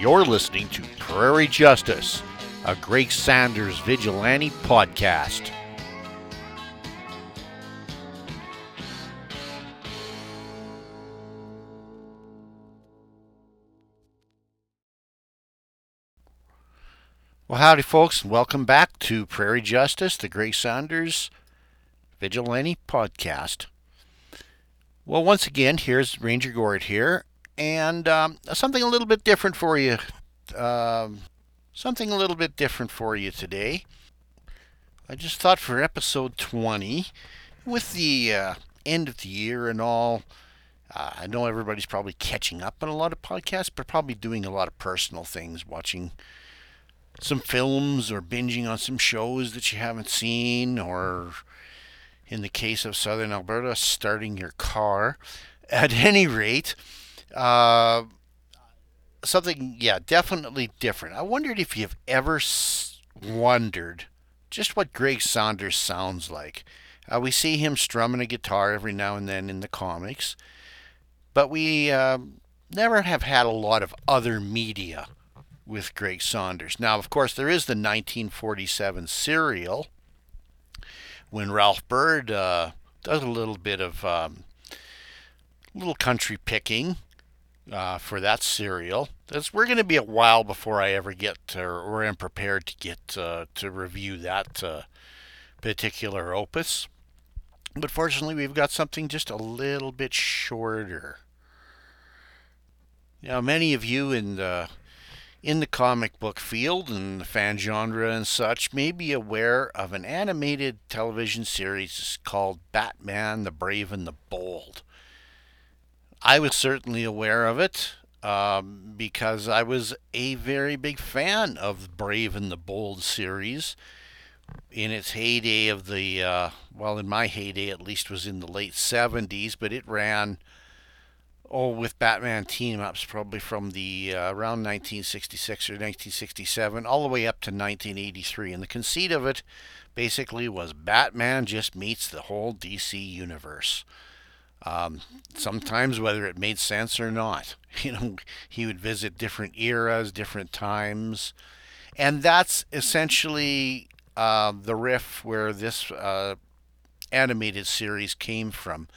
You're listening to Prairie Justice, a Greg Saunders vigilante podcast. Well, howdy, folks, and welcome back to Prairie Justice, the Greg Saunders Vigilante Podcast. Well, once again, here's Ranger Gord here, and um, something a little bit different for you. Um, something a little bit different for you today. I just thought for episode 20, with the uh, end of the year and all, uh, I know everybody's probably catching up on a lot of podcasts, but probably doing a lot of personal things, watching some films or binging on some shows that you haven't seen, or in the case of Southern Alberta, starting your car. At any rate, uh, something, yeah, definitely different. I wondered if you've ever wondered just what Greg Saunders sounds like. Uh, we see him strumming a guitar every now and then in the comics, but we uh, never have had a lot of other media with Greg Saunders. Now, of course, there is the 1947 serial when Ralph Byrd uh, does a little bit of um, little country picking uh, for that serial. That's, we're going to be a while before I ever get to, or am prepared to get uh, to review that uh, particular opus. But fortunately, we've got something just a little bit shorter. Now, many of you in the in the comic book field and the fan genre and such may be aware of an animated television series called Batman the Brave and the Bold. I was certainly aware of it um, because I was a very big fan of Brave and the Bold series in its heyday of the, uh, well, in my heyday at least was in the late 70s, but it ran oh, with Batman team ups, probably from the uh, around 1966 or 1967, all the way up to 1983. And the conceit of it basically was Batman just meets the whole DC universe. Um, sometimes, whether it made sense or not, you know, he would visit different eras, different times, and that's essentially uh, the riff where this uh, animated series came from.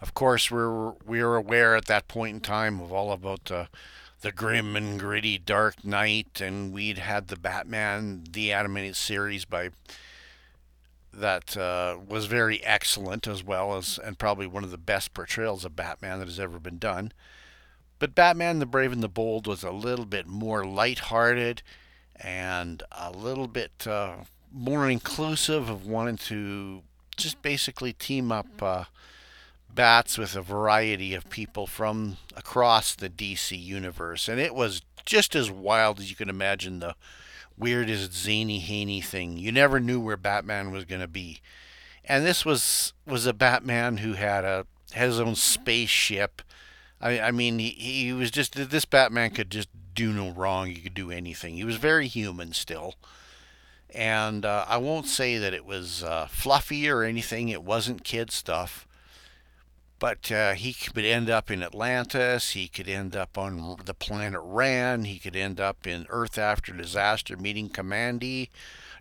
Of course, we're we were aware at that point in time of all about uh, the grim and gritty Dark Knight, and we'd had the Batman the animated series by that uh, was very excellent as well as and probably one of the best portrayals of Batman that has ever been done. But Batman the Brave and the Bold was a little bit more light-hearted and a little bit uh, more inclusive of wanting to just basically team up uh, bats with a variety of people from across the DC universe, and it was just as wild as you can imagine the weirdest zany haney thing. You never knew where Batman was going to be, and this was was a Batman who had a had his own spaceship. I, I mean, he, he was just this Batman could just do no wrong. He could do anything. He was very human still. And uh, I won't say that it was uh, fluffy or anything. It wasn't kid stuff but uh, he could end up in Atlantis. He could end up on the planet Rann. He could end up in Earth After Disaster meeting Kamandi.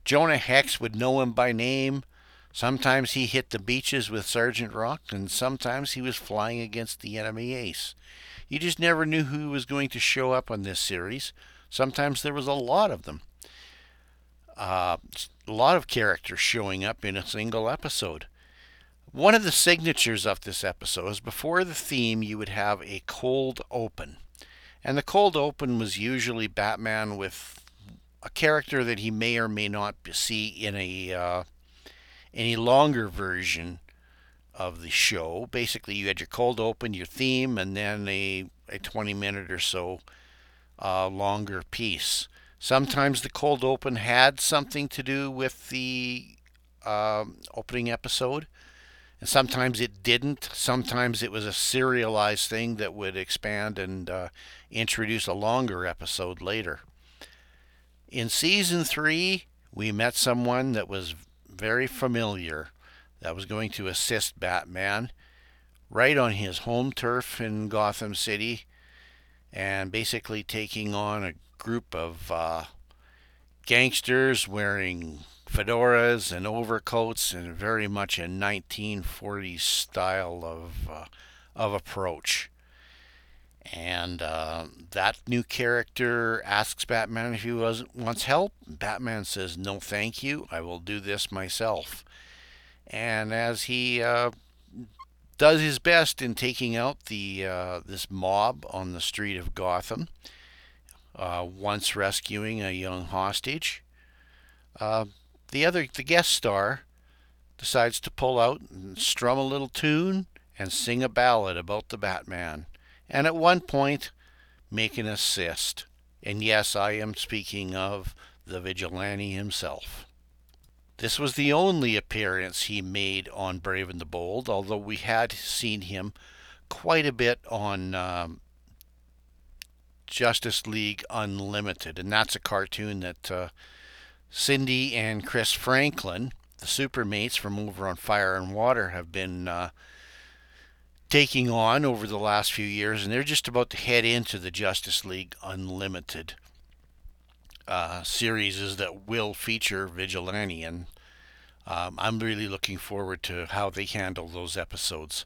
Jonah Hex would know him by name. Sometimes he hit the beaches with Sergeant Rock, and sometimes he was flying against the enemy ace. You just never knew who was going to show up on this series. Sometimes there was a lot of them. Uh, a lot of characters showing up in a single episode. One of the signatures of this episode is before the theme, you would have a cold open. And the cold open was usually Batman with a character that he may or may not see in a uh, any longer version of the show. Basically, you had your cold open, your theme, and then a, a 20 minute or so uh, longer piece. Sometimes the cold open had something to do with the um, opening episode and sometimes it didn't. Sometimes it was a serialized thing that would expand and uh, introduce a longer episode later. In season three, we met someone that was very familiar that was going to assist Batman right on his home turf in Gotham City. and basically taking on a group of uh, gangsters wearing fedoras and overcoats and very much a 1940s style of uh, of approach. And uh, that new character asks Batman if he was, wants help. Batman says, No, thank you. I will do this myself. And as he uh, does his best in taking out the uh, this mob on the street of Gotham, uh, once rescuing a young hostage, uh, the other the guest star decides to pull out and strum a little tune and sing a ballad about the Batman and at one point make an assist. And yes, I am speaking of the vigilante himself. This was the only appearance he made on Brave and the Bold, although we had seen him quite a bit on um, Justice League Unlimited, and that's a cartoon that uh, Cindy and Chris Franklin, the supermates from over on Fire and Water, have been uh, taking on over the last few years, and they're just about to head into the Justice League Unlimited uh, series that will feature Vigilante, and um, I'm really looking forward to how they handle those episodes.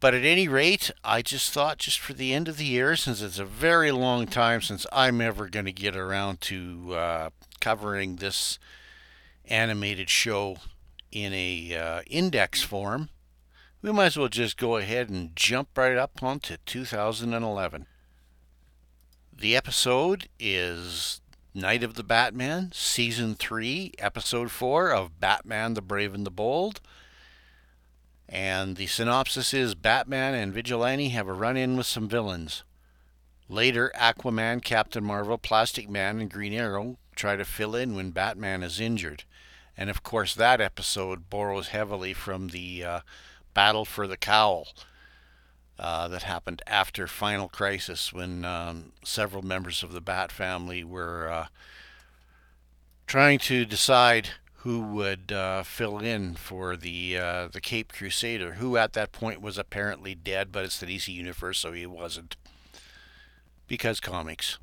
But at any rate, I just thought, just for the end of the year, since it's a very long time since I'm ever going to get around to uh, covering this animated show in a uh, index form, we might as well just go ahead and jump right up onto 2011. The episode is Night of the Batman, Season 3, Episode 4 of Batman the Brave and the Bold. And the synopsis is Batman and Vigilante have a run in with some villains. Later, Aquaman, Captain Marvel, Plastic Man, and Green Arrow try to fill in when Batman is injured. And of course, that episode borrows heavily from the uh, battle for the cowl uh, that happened after Final Crisis when um, several members of the Bat family were uh, trying to decide who would uh, fill in for the uh, the Cape Crusader, who at that point was apparently dead, but it's the DC universe, so he wasn't. Because comics.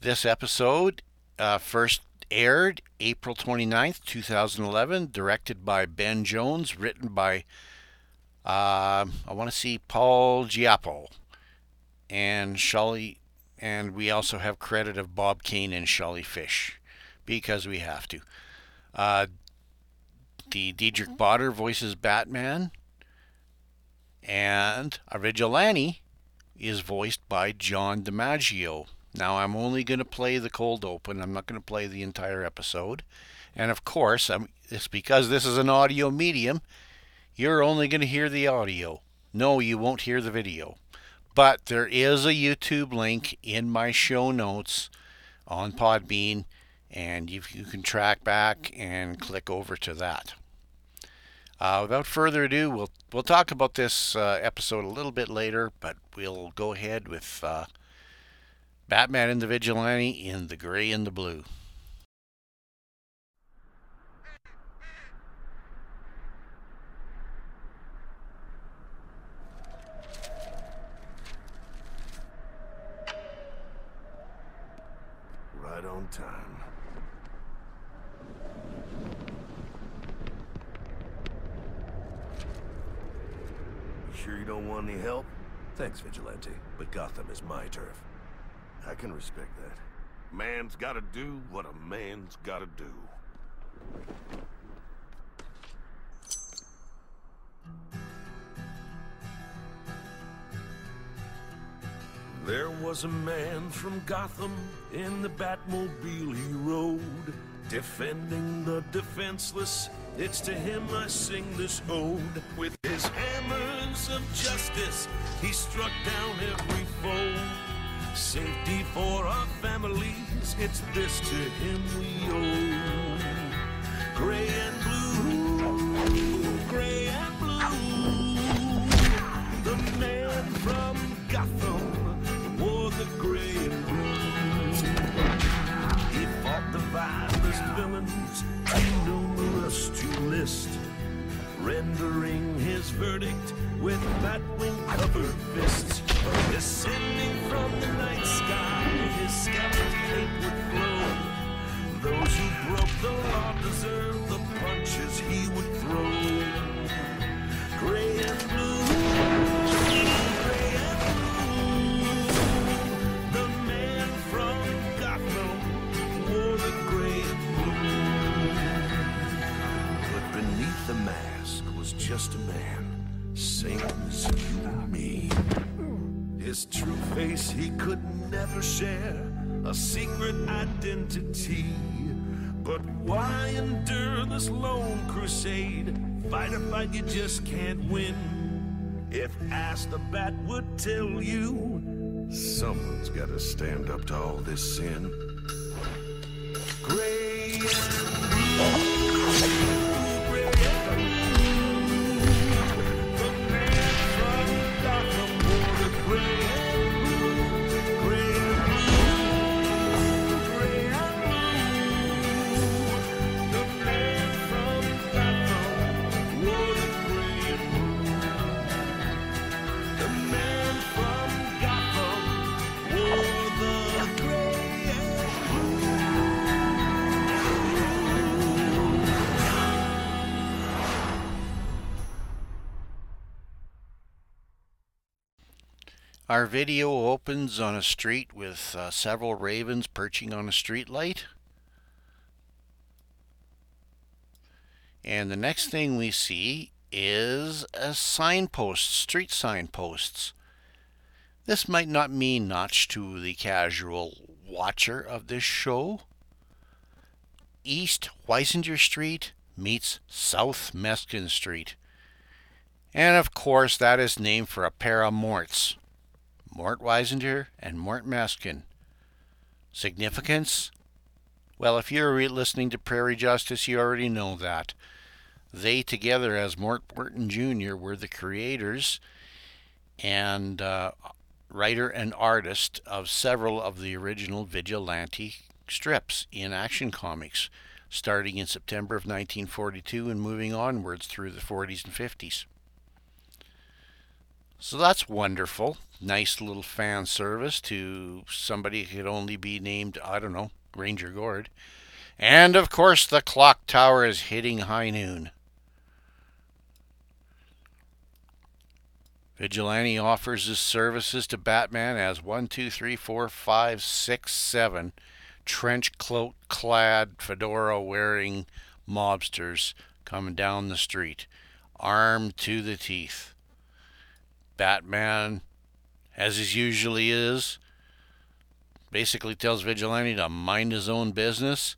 This episode uh, first aired April 29th, 2011, directed by Ben Jones, written by, uh, I want to see Paul Giappo and Shelley, and we also have credit of Bob Kane and Shelley Fish because we have to. Uh, the Diedrich Bader voices Batman, and a vigilante is voiced by John DiMaggio. Now, I'm only going to play the cold open. I'm not going to play the entire episode. And of course, I'm, it's because this is an audio medium, you're only going to hear the audio. No, you won't hear the video. But there is a YouTube link in my show notes on Podbean, and you, you can track back and click over to that. Uh, without further ado, we'll we'll talk about this uh, episode a little bit later, but we'll go ahead with uh, Batman and the Vigilante in the gray and the blue. Right on time. Sure you don't want any help? Thanks, Vigilante, but Gotham is my turf. I can respect that. Man's gotta do what a man's gotta do. There was a man from Gotham in the Batmobile he rode, defending the defenseless. It's to him I sing this ode. With his of justice, he struck down every foe. Safety for our families, it's this to him we owe. Gray and blue, gray identity. But why endure this lone crusade? Fight a fight you just can't win. If asked, the bat would tell you someone's gotta stand up to all this sin. Gray Our video opens on a street with uh, several ravens perching on a street light. And the next thing we see is a signpost, street signposts. This might not mean much to the casual watcher of this show. East Weisinger Street meets South Meskin Street. And of course, that is named for a pair of Morts. Mort Weisinger and Mort Meskin. Significance? Well, if you're listening to Prairie Justice, you already know that. They, together as Mort Morton Jr., were the creators and uh, writer and artist of several of the original vigilante strips in Action Comics, starting in September of 1942 and moving onwards through the 40s and 50s. So that's wonderful. Nice little fan service to somebody who could only be named, I don't know, Ranger Gord. And of course, the clock tower is hitting high noon. Vigilante offers his services to Batman as one, two, three, four, five, six, seven trench coat clad, fedora wearing mobsters coming down the street, armed to the teeth. Batman, as he usually is, basically tells Vigilante to mind his own business,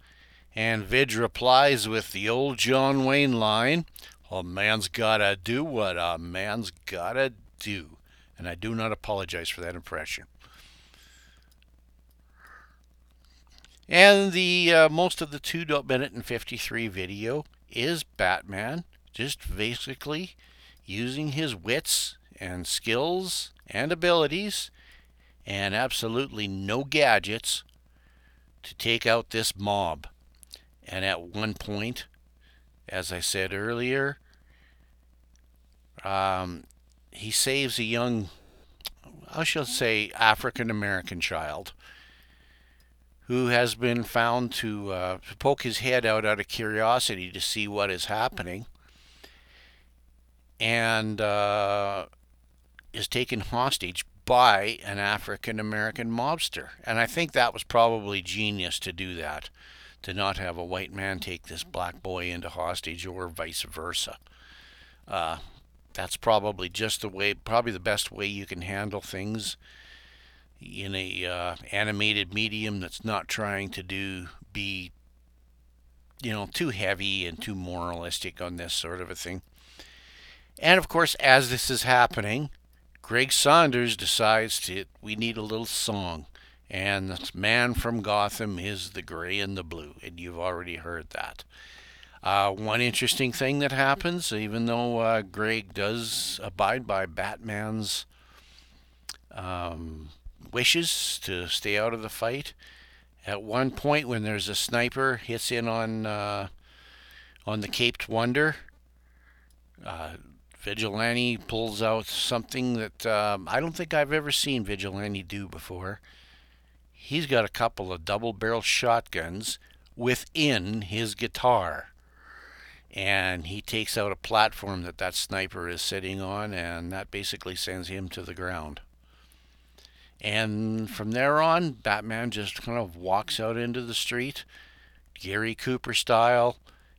and Vig replies with the old John Wayne line A man's gotta do what a man's gotta do. And I do not apologize for that impression. And the uh, most of the two minute and 53 video is Batman just basically using his wits and skills and abilities and absolutely no gadgets to take out this mob. And at one point, as I said earlier, um, he saves a young, I shall say, African American child who has been found to uh, poke his head out out of curiosity to see what is happening and uh, is taken hostage by an African American mobster. And I think that was probably genius to do that, to not have a white man take this black boy into hostage or vice versa. Uh, that's probably just the way, probably the best way you can handle things in a uh, animated medium that's not trying to do be you know too heavy and too moralistic on this sort of a thing and of course as this is happening greg saunders decides to we need a little song and the man from gotham is the gray and the blue and you've already heard that uh, one interesting thing that happens even though uh, greg does abide by batman's um, wishes to stay out of the fight. At one point, when there's a sniper hits in on uh, on the Caped Wonder, uh, Vigilante pulls out something that um, I don't think I've ever seen Vigilante do before. He's got a couple of double barrel shotguns within his guitar. And he takes out a platform that that sniper is sitting on, and that basically sends him to the ground. And from there on, Batman just kind of walks out into the street, Gary Cooper style,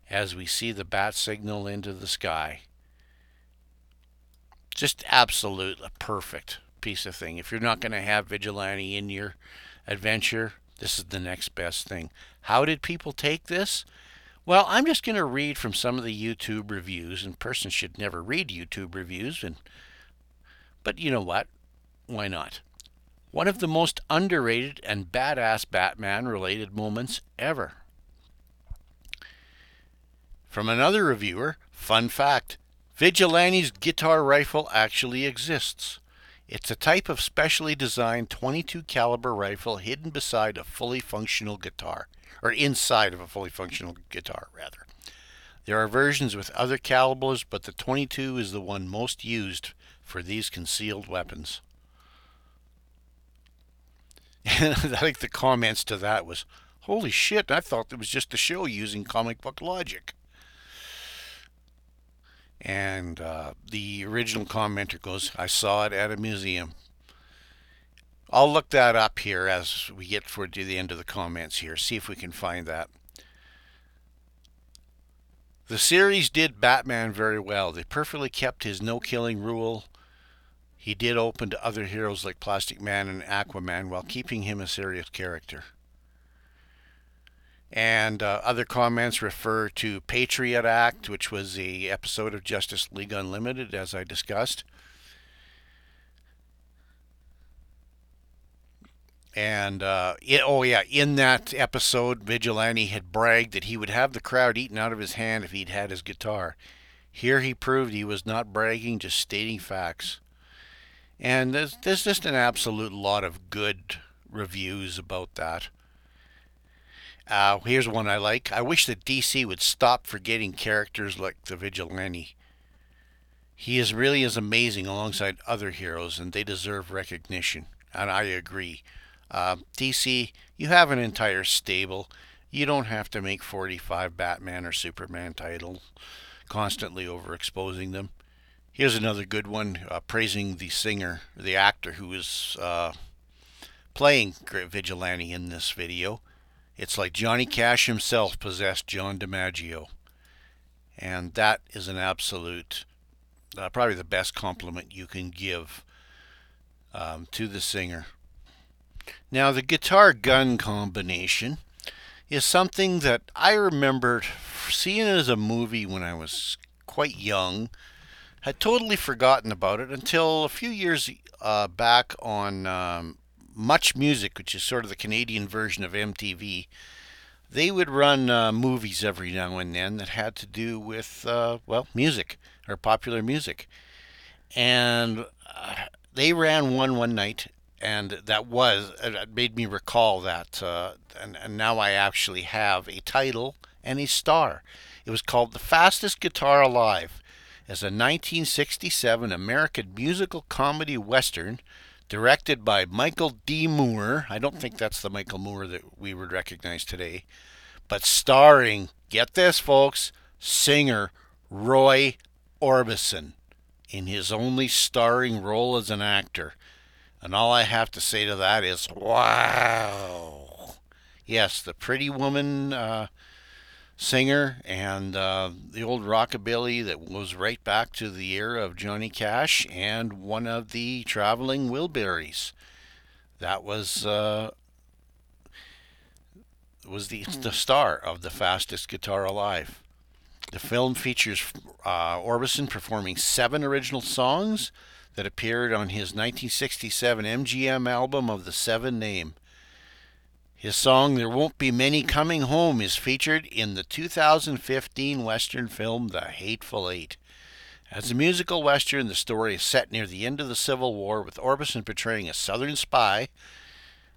as we see the bat signal into the sky. Just absolute perfect piece of thing. If you're not going to have Vigilante in your adventure, this is the next best thing. How did people take this? Well, I'm just going to read from some of the YouTube reviews, and persons should never read YouTube reviews, and but you know what? Why not? One of the most underrated and badass Batman related moments ever. From another reviewer, fun fact Vigilante's guitar rifle actually exists. It's a type of specially designed 22 caliber rifle hidden beside a fully functional guitar, or inside of a fully functional guitar rather. There are versions with other calibers, but the 22 is the one most used for these concealed weapons. I think the comments to that was, "Holy shit! I thought it was just a show using comic book logic." And uh, the original commenter goes, I saw it at a museum. I'll look that up here as we get toward the end of the comments here, see if we can find that. The series did Batman very well. They perfectly kept his no killing rule. He did open to other heroes like Plastic Man and Aquaman while keeping him a serious character. And uh, other comments refer to Patriot Act, which was the episode of Justice League Unlimited, as I discussed. And uh, it, oh yeah, in that episode, Vigilante had bragged that he would have the crowd eaten out of his hand if he'd had his guitar. Here he proved he was not bragging, just stating facts. And there's, there's just an absolute lot of good reviews about that. Uh, here's one I like. I wish that DC would stop forgetting characters like the Vigilante. He is really is amazing alongside other heroes, and they deserve recognition. And I agree. Uh, DC, you have an entire stable. You don't have to make 45 Batman or Superman titles, constantly overexposing them. Here's another good one uh, praising the singer, the actor who is uh, playing Vigilante in this video. It's like Johnny Cash himself possessed John DiMaggio. And that is an absolute, uh, probably the best compliment you can give um, to the singer. Now, the guitar gun combination is something that I remembered seeing as a movie when I was quite young. Had totally forgotten about it until a few years uh, back on um, MuchMusic, which is sort of the Canadian version of MTV, they would run uh, movies every now and then that had to do with, uh, well, music or popular music. And uh, they ran one one night, and that was, it made me recall that. Uh, and, and now I actually have a title and a star. It was called The Fastest Guitar Alive as a 1967 American musical comedy western directed by Michael D. Moore. I don't think that's the Michael Moore that we would recognize today, but starring, get this, folks, singer Roy Orbison in his only starring role as an actor. And all I have to say to that is, wow. Yes, the pretty woman uh, singer and uh, the old rockabilly that was right back to the era of Johnny Cash and one of the traveling Wilburys. That was uh, was the the star of the fastest guitar alive. The film features uh, Orbison performing seven original songs that appeared on his 1967 MGM album of the Seven Name. His song There Won't Be Many Coming Home is featured in the 2015 Western film The Hateful Eight. As a musical Western, the story is set near the end of the Civil War, with Orbison portraying a Southern spy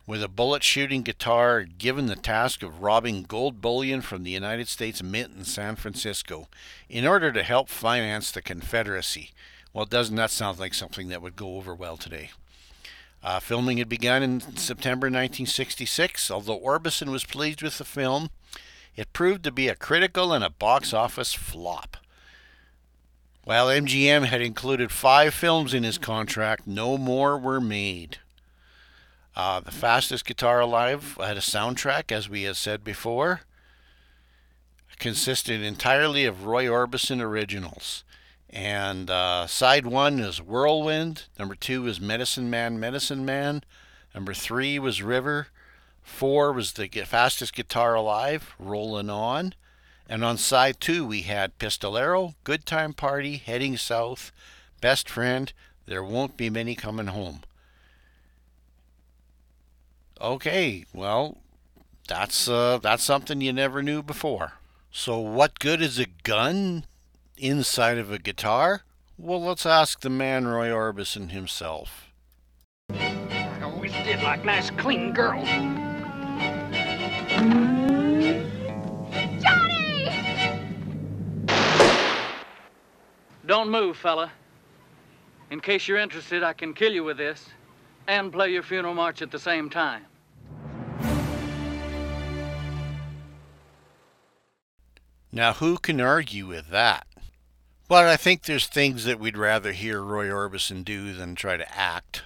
with a bullet shooting guitar given the task of robbing gold bullion from the United States Mint in San Francisco in order to help finance the Confederacy. Well, doesn't that sound like something that would go over well today? Uh, filming had begun in September 1966. Although Orbison was pleased with the film, it proved to be a critical and a box office flop. While MGM had included five films in his contract, no more were made. Uh, the Fastest Guitar Alive had a soundtrack, as we had said before, consisted entirely of Roy Orbison originals. And uh, side one is Whirlwind. Number two is Medicine Man, Medicine Man. Number three was River. Four was the fastest guitar alive, Rolling On. And on side two, we had Pistolero, Good Time Party, Heading South, Best Friend, There Won't Be Many Coming Home. Okay, well, that's uh, that's something you never knew before. So, what good is a gun inside of a guitar? Well, let's ask the man Roy Orbison himself. I always did like nice, clean girls. Johnny! Don't move, fella. In case you're interested, I can kill you with this and play your funeral march at the same time. Now, who can argue with that? But I think there's things that we'd rather hear Roy Orbison do than try to act.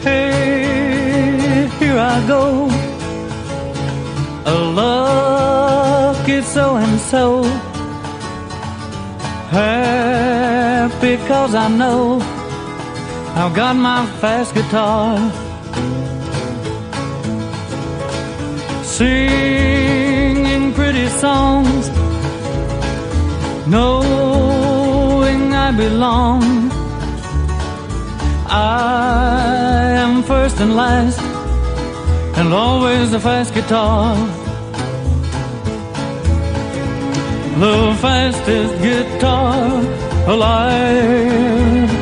Hey, here I go. A lucky so and so. Happy cause I know I've got my fast guitar. Singing pretty songs, knowing I belong. I am first and last, and always the fast guitar. The fastest guitar alive.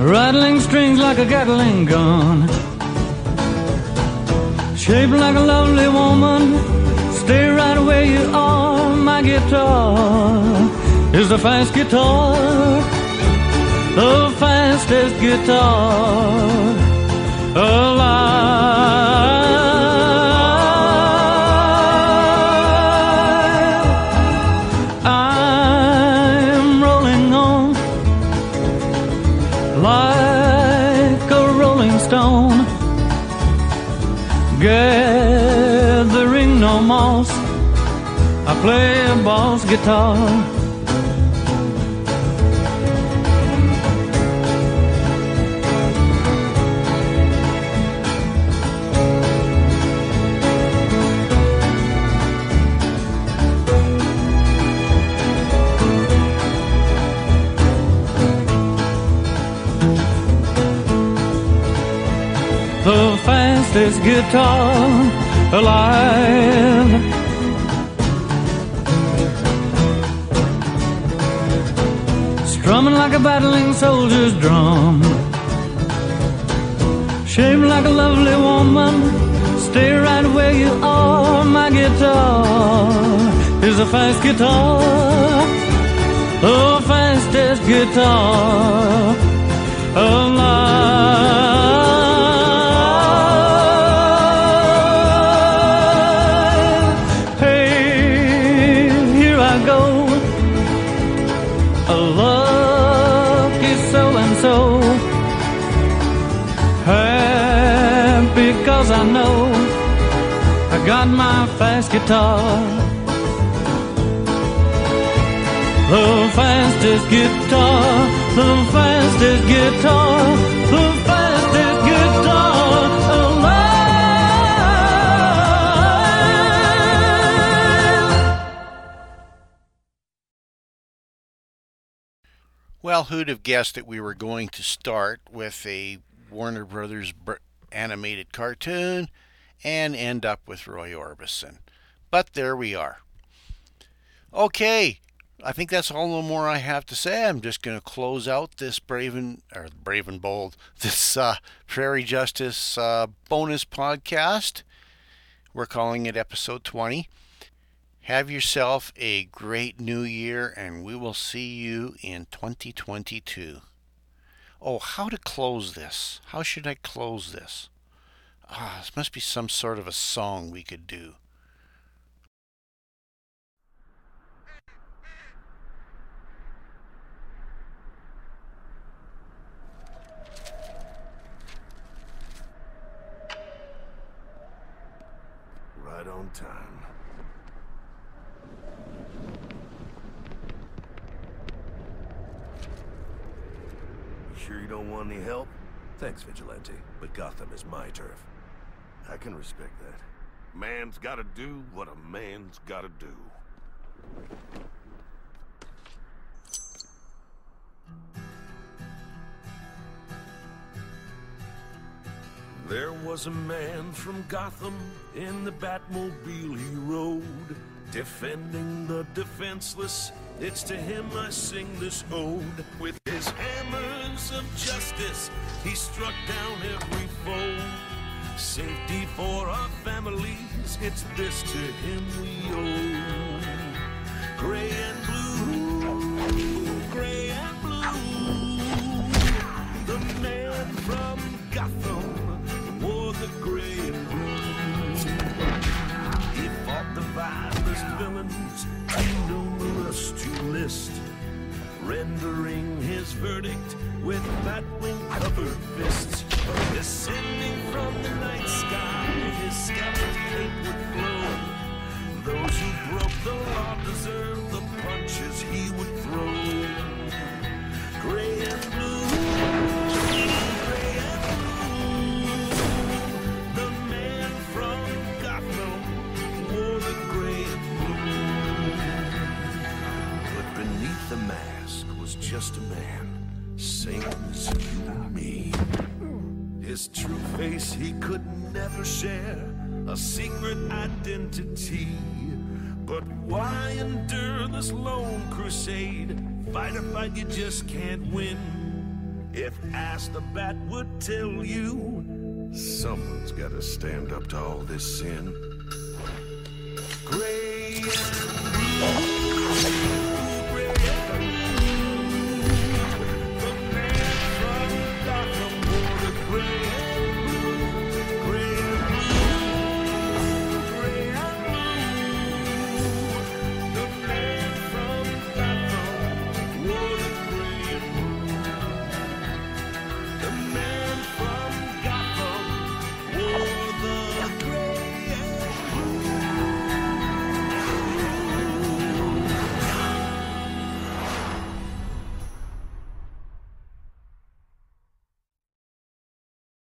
Rattling strings like a Gatling gun. Shaped like a lovely woman. Stay right where you are. My guitar is the fast guitar. The fastest guitar alive. Like a rolling stone, gathering no moss. I play a boss guitar. Fastest guitar alive. Strumming like a battling soldier's drum. Shaped like a lovely woman. Stay right where you are. My guitar is a fast guitar. The fastest guitar alive. Cause I know I got my fast guitar. The fastest guitar, the fastest guitar, the fastest guitar alive. Well, who'd have guessed that we were going to start with a Warner Brothers br- animated cartoon and end up with Roy Orbison. But there we are. Okay, I think that's all the more I have to say. I'm just going to close out this brave and or brave and bold this uh, Prairie Justice uh, bonus podcast. We're calling it episode 20. Have yourself a great new year, and we will see you in 2022. Oh, how to close this? How should I close this? Ah, this must be some sort of a song we could do. Right on time. You sure you don't want any help? Thanks, Vigilante, but Gotham is my turf. I can respect that. Man's gotta do what a man's gotta do. There was a man from Gotham in the Batmobile he rode, defending the defenseless. It's to him I sing this ode. With his hammers of justice, he struck down every foe. Safety for our families, it's this to him we owe. Gray and blue, gray and blue. The man from Gotham wore the gray and blue. He fought the vilest villains, rendering his verdict with batwing covered fists. Descending identity. But why endure this lone crusade? Fight a fight you just can't win. If asked, the bat would tell you someone's gotta stand up to all this sin. Gray and